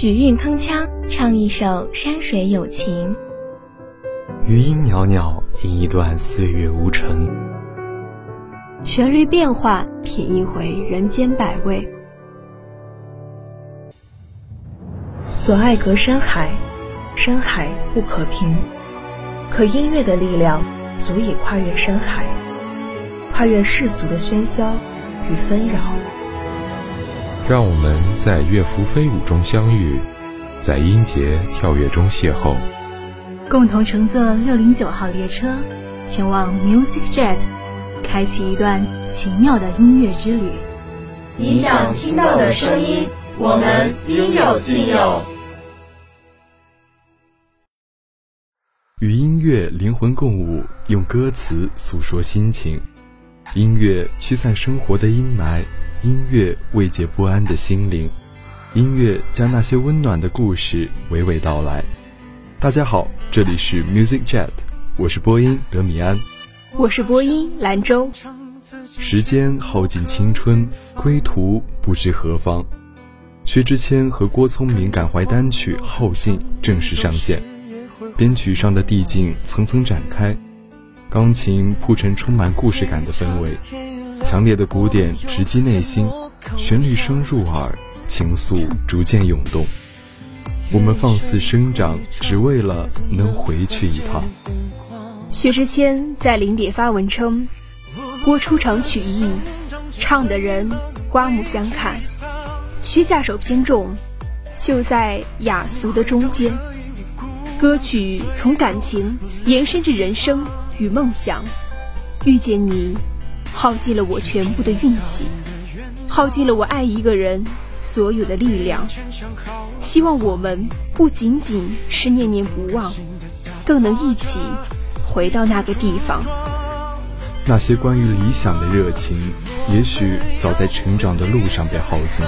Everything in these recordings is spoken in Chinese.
曲韵铿锵，唱一首山水有情；余音袅袅，吟一段岁月无尘。旋律变化，品一回人间百味。所爱隔山海，山海不可平。可音乐的力量，足以跨越山海，跨越世俗的喧嚣与纷扰。让我们在乐符飞舞中相遇，在音节跳跃中邂逅，共同乘坐六零九号列车，前往 Music Jet，开启一段奇妙的音乐之旅。你想听到的声音，我们应有尽有。与音乐灵魂共舞，用歌词诉说心情，音乐驱散生活的阴霾。音乐慰藉不安的心灵，音乐将那些温暖的故事娓娓道来。大家好，这里是 Music Jet，我是播音德米安，我是播音兰州。时间耗尽青春，归途不知何方。薛之谦和郭聪明感怀单曲《耗尽》正式上线，编曲上的递进层层展开，钢琴铺成充满故事感的氛围。强烈的鼓点直击内心，旋律声入耳，情愫逐渐涌动。我们放肆生长，只为了能回去一趟。薛之谦在零点发文称：“播出场曲艺，唱的人刮目相看。曲下手偏重，就在雅俗的中间。歌曲从感情延伸至人生与梦想。遇见你。”耗尽了我全部的运气，耗尽了我爱一个人所有的力量。希望我们不仅仅是念念不忘，更能一起回到那个地方。那些关于理想的热情，也许早在成长的路上被耗尽，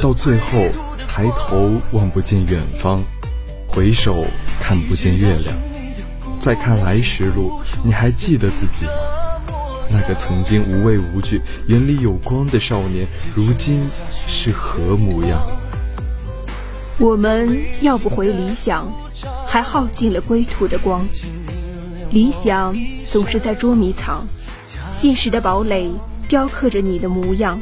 到最后抬头望不见远方，回首看不见月亮，再看来时路，你还记得自己吗？那个曾经无畏无惧、眼里有光的少年，如今是何模样？我们要不回理想，还耗尽了归途的光。理想总是在捉迷藏，现实的堡垒雕刻着你的模样。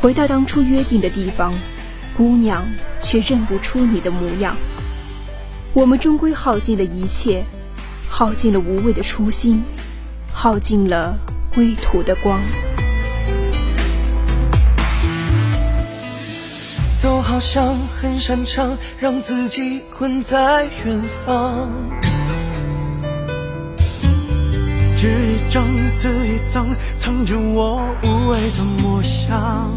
回到当初约定的地方，姑娘却认不出你的模样。我们终归耗尽了一切，耗尽了无畏的初心。耗尽了归途的光，都好像很擅长让自己困在远方，纸一张，字一张，藏着我无畏的模样。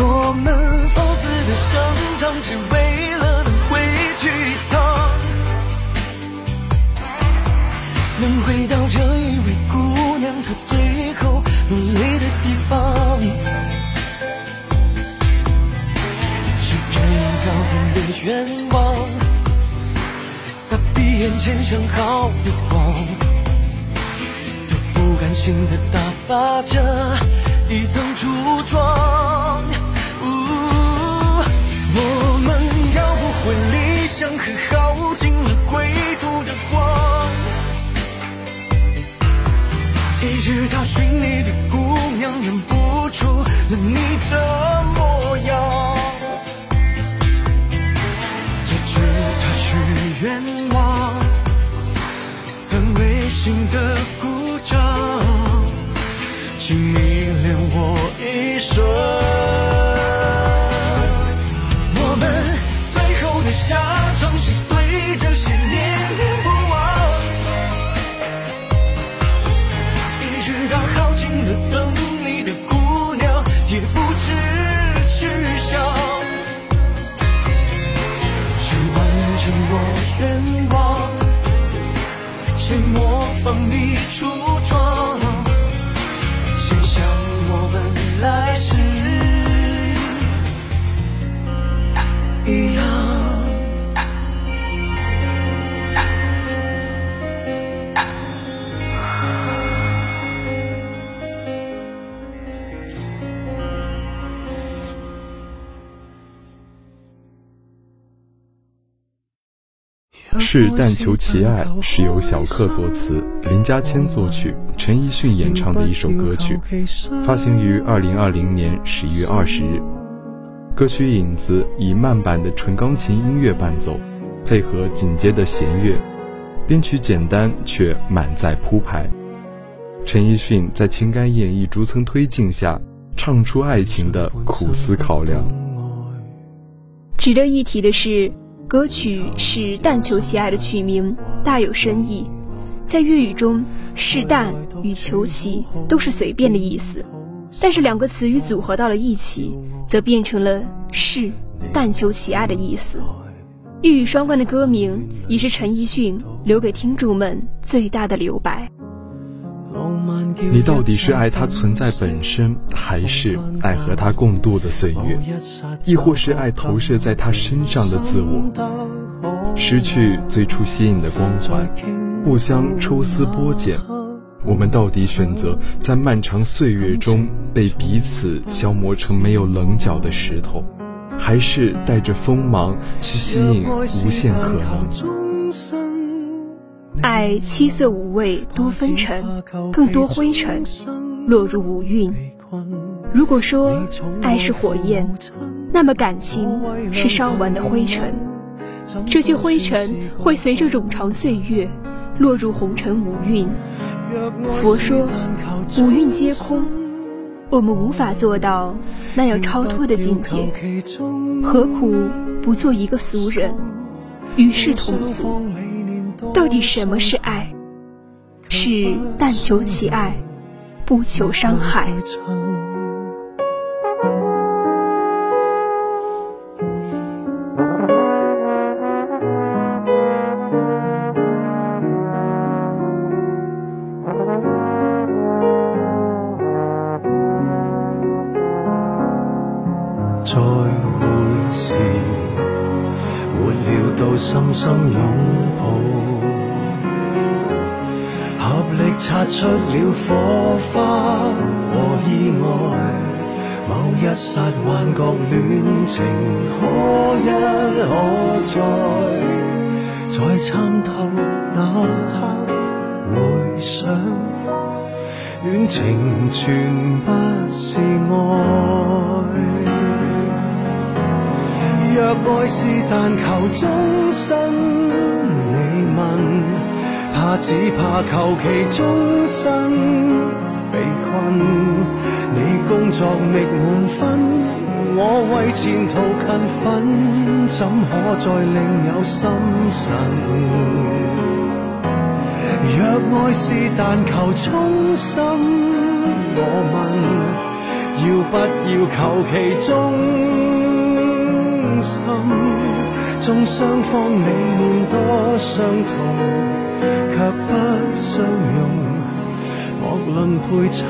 我们放肆的生长，只为了能回去一趟。能回到这一位姑娘她最后努力的地方，是更高点的愿望，撒闭眼前想好的谎，都不甘心的打发着一层橱窗。直到寻你的姑娘认不出了你的模样，结局他许愿望，在违心的鼓掌，请迷恋我一生。是但求其爱》是由小克作词，林家谦作曲，陈奕迅演唱的一首歌曲，发行于二零二零年十一月二十日。歌曲影子以慢板的纯钢琴音乐伴奏，配合紧接的弦乐，编曲简单却满载铺排。陈奕迅在情感演绎逐层推进下，唱出爱情的苦思考量。值得一提的是。歌曲是“但求其爱”的曲名大有深意，在粤语中，“是但”与“求其”都是随便的意思，但是两个词语组合到了一起，则变成了“是但求其爱”的意思。一语双关的歌名，已是陈奕迅留给听众们最大的留白。你到底是爱它存在本身，还是爱和它共度的岁月，亦或是爱投射在他身上的自我？失去最初吸引的光环，互相抽丝剥茧，我们到底选择在漫长岁月中被彼此消磨成没有棱角的石头，还是带着锋芒去吸引无限可能？爱七色五味多纷尘，更多灰尘落入五蕴。如果说爱是火焰，那么感情是烧完的灰尘。这些灰尘会随着冗长岁月落入红尘五蕴。佛说五蕴皆空，我们无法做到那样超脱的境界，何苦不做一个俗人，与世同俗？到底什么是爱？是但求其爱，不求伤害。再会时，没料到深深拥出了火花和意外，某一刹幻觉恋情可一可再，在参透那刻回想，恋情全不是爱。若爱是但求终身，你问？怕只怕求其终身被困，你工作觅满分，我为前途勤奋，怎可再另有心神？若爱是但求衷心，我问，要不要求其忠心？纵双方理念多相同。却不相容，莫论配衬。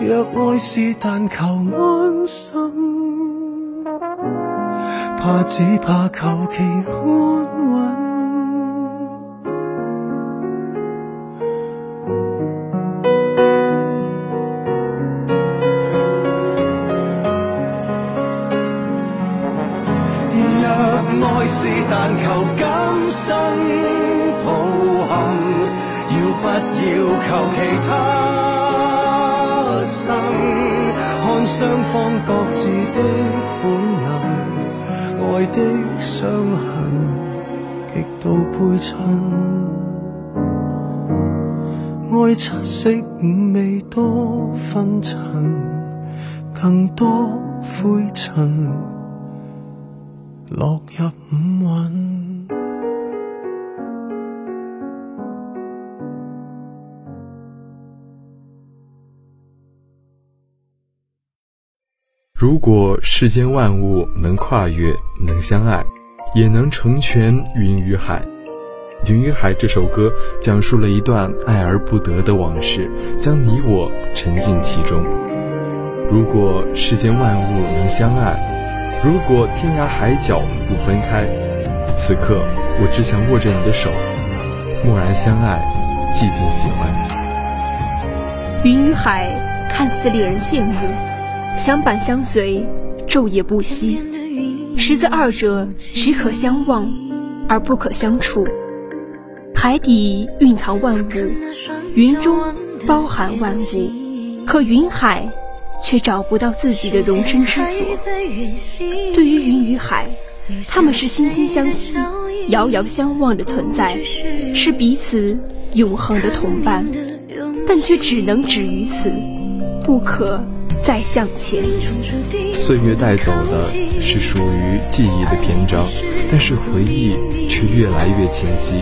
若爱是但求安心，怕只怕求其安稳。看双方各自的本能，爱的伤痕极度配衬，爱七色五味多昏沉，更多灰尘落入五蕴。如果世间万物能跨越，能相爱，也能成全云与海。云与海这首歌讲述了一段爱而不得的往事，将你我沉浸其中。如果世间万物能相爱，如果天涯海角不分开，此刻我只想握着你的手，默然相爱，寂静喜欢。云与海看似令人羡慕。相伴相随，昼夜不息，实则二者只可相望，而不可相处。海底蕴藏万物，云中包含万物，可云海却找不到自己的容身之所。对于云与海，他们是惺惺相惜、遥遥相望的存在，是彼此永恒的同伴，但却只能止于此，不可再向前。岁月带走的是属于记忆的篇章，但是回忆却越来越清晰。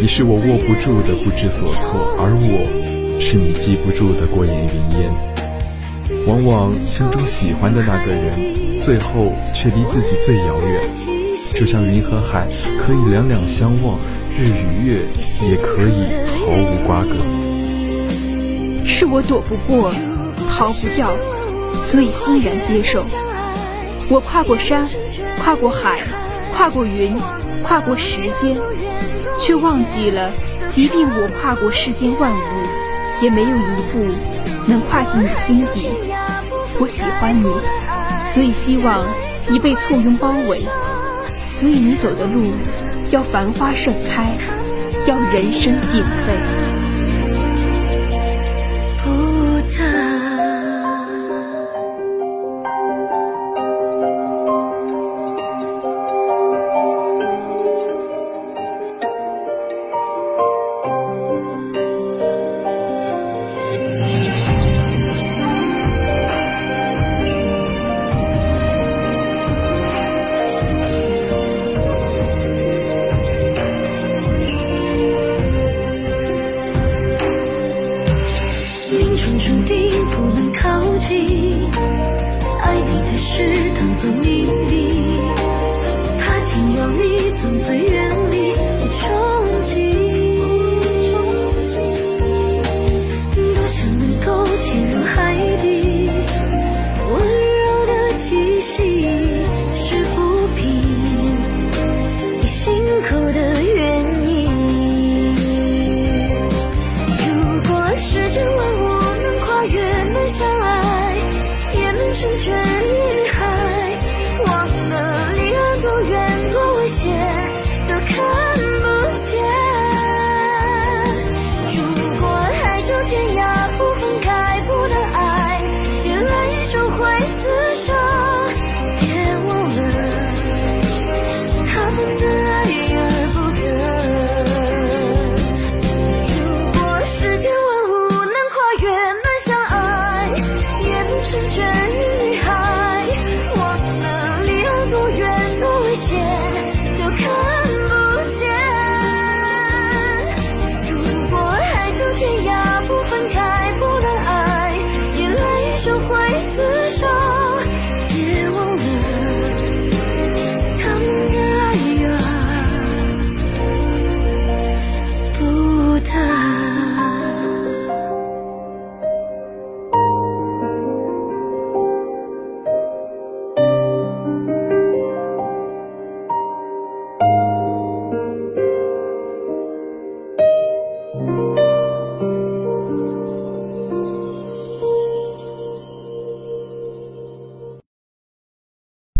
你是我握不住的不知所措，而我是你记不住的过眼云烟。往往心中喜欢的那个人，最后却离自己最遥远。就像云和海可以两两相望，日与月也可以毫无瓜葛。是我躲不过，逃不掉，所以欣然接受。我跨过山，跨过海，跨过云，跨过时间。却忘记了，即便我跨过世间万物，也没有一步能跨进你心底。我喜欢你，所以希望你被簇拥包围，所以你走的路要繁花盛开，要人声鼎沸。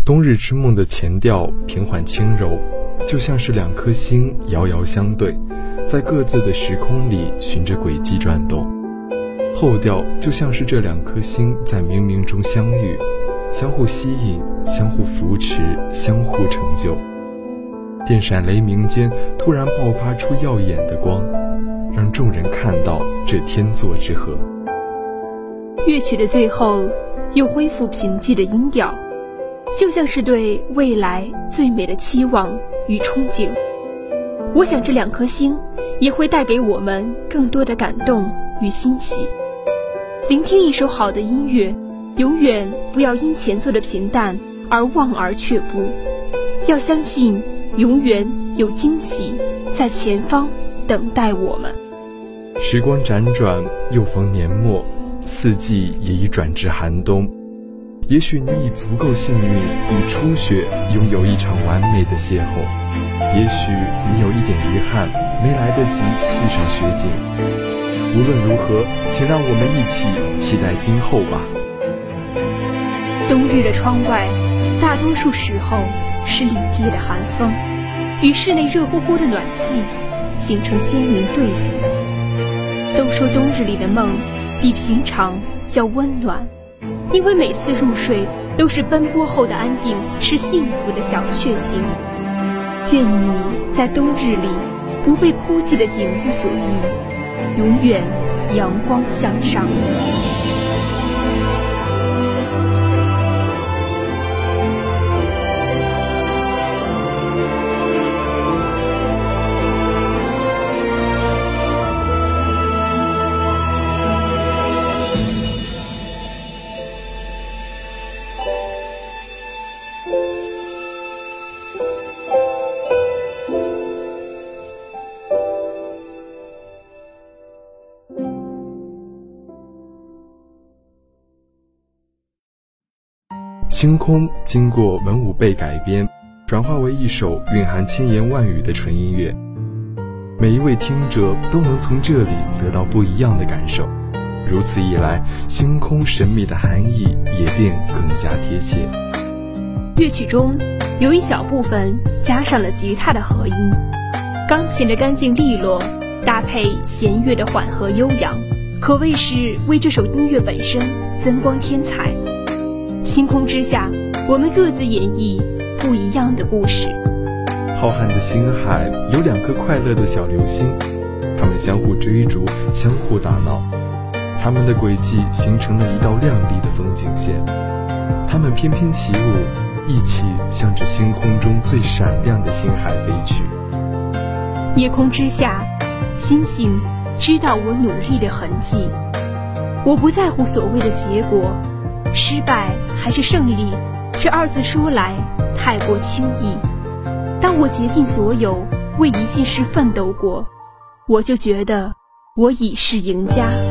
冬日之梦的前调平缓轻柔，就像是两颗星遥遥相对，在各自的时空里循着轨迹转动；后调就像是这两颗星在冥冥中相遇，相互吸引，相互扶持，相互成就。电闪雷鸣间，突然爆发出耀眼的光，让众人看到这天作之合。乐曲的最后，又恢复平静的音调。就像是对未来最美的期望与憧憬，我想这两颗星也会带给我们更多的感动与欣喜。聆听一首好的音乐，永远不要因前奏的平淡而望而却步，要相信永远有惊喜在前方等待我们。时光辗转，又逢年末，四季也已转至寒冬。也许你已足够幸运，与初雪拥有一场完美的邂逅；也许你有一点遗憾，没来得及欣赏雪景。无论如何，请让我们一起期待今后吧。冬日的窗外，大多数时候是凛冽的寒风，与室内热乎乎的暖气形成鲜明对比。都说冬日里的梦比平常要温暖，因为每次入睡都是奔波后的安定，是幸福的小确幸。愿你在冬日里不被枯寂的景物所遇，永远阳光向上。星空经过文武辈改编，转化为一首蕴含千言万语的纯音乐。每一位听者都能从这里得到不一样的感受。如此一来，星空神秘的含义也便更加贴切。乐曲中有一小部分加上了吉他的和音，钢琴的干净利落，搭配弦乐的缓和悠扬，可谓是为这首音乐本身增光添彩。星空之下，我们各自演绎不一样的故事。浩瀚的星海有两颗快乐的小流星，它们相互追逐，相互打闹，它们的轨迹形成了一道亮丽的风景线。它们翩翩起舞，一起向着星空中最闪亮的星海飞去。夜空之下，星星知道我努力的痕迹。我不在乎所谓的结果。失败还是胜利，这二字说来太过轻易。当我竭尽所有为一件事奋斗过，我就觉得我已是赢家。《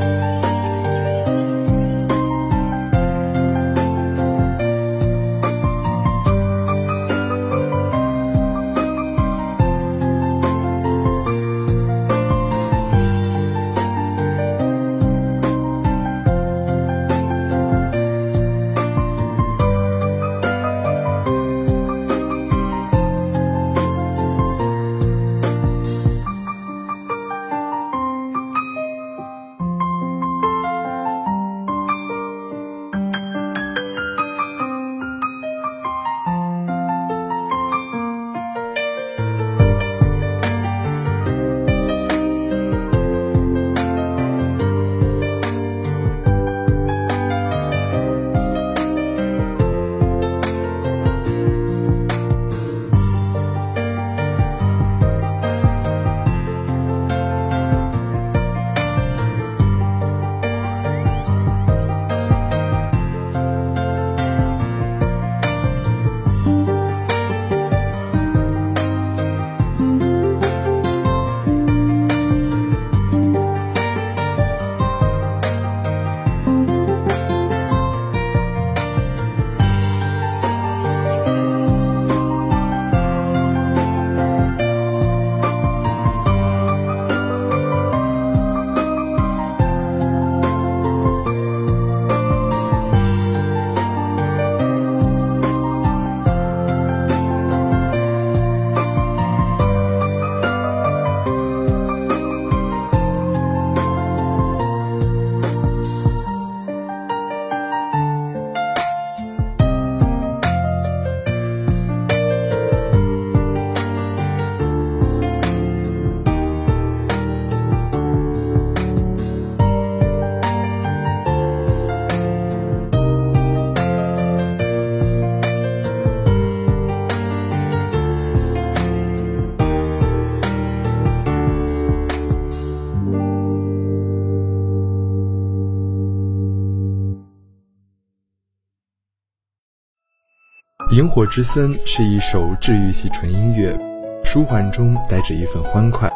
萤火之森》是一首治愈系纯音乐，舒缓中带着一份欢快。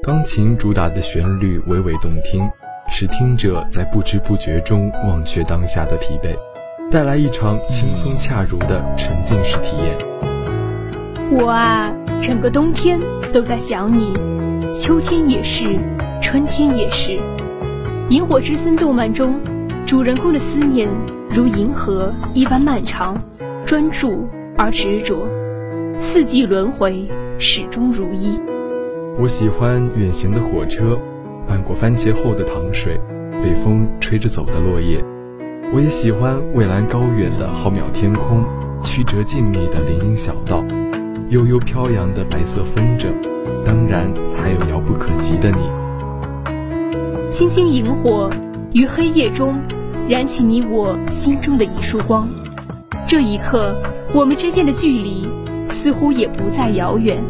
钢琴主打的旋律娓娓动听，使听者在不知不觉中忘却当下的疲惫，带来一场轻松恰如的沉浸式体验。我啊，整个冬天都在想你，秋天也是，春天也是。《萤火之森》动漫中，主人公的思念如银河一般漫长。专注而执着，四季轮回，始终如一。我喜欢远行的火车，漫过番茄后的糖水，被风吹着走的落叶。我也喜欢蔚蓝高远的浩渺天空，曲折静谧的林荫小道，悠悠飘扬的白色风筝，当然还有遥不可及的你。星星萤火于黑夜中，燃起你我心中的一束光。这一刻，我们之间的距离似乎也不再遥远。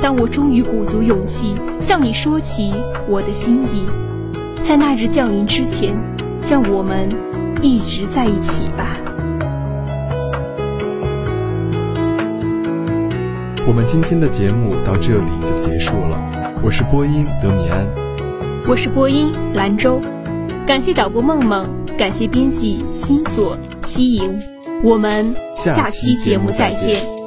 当我终于鼓足勇气向你说起我的心意，在那日降临之前，让我们一直在一起吧。我们今天的节目到这里就结束了。我是播音德米安。我是播音兰州，感谢导播梦梦，感谢编辑新锁西莹，我们下期节目再见。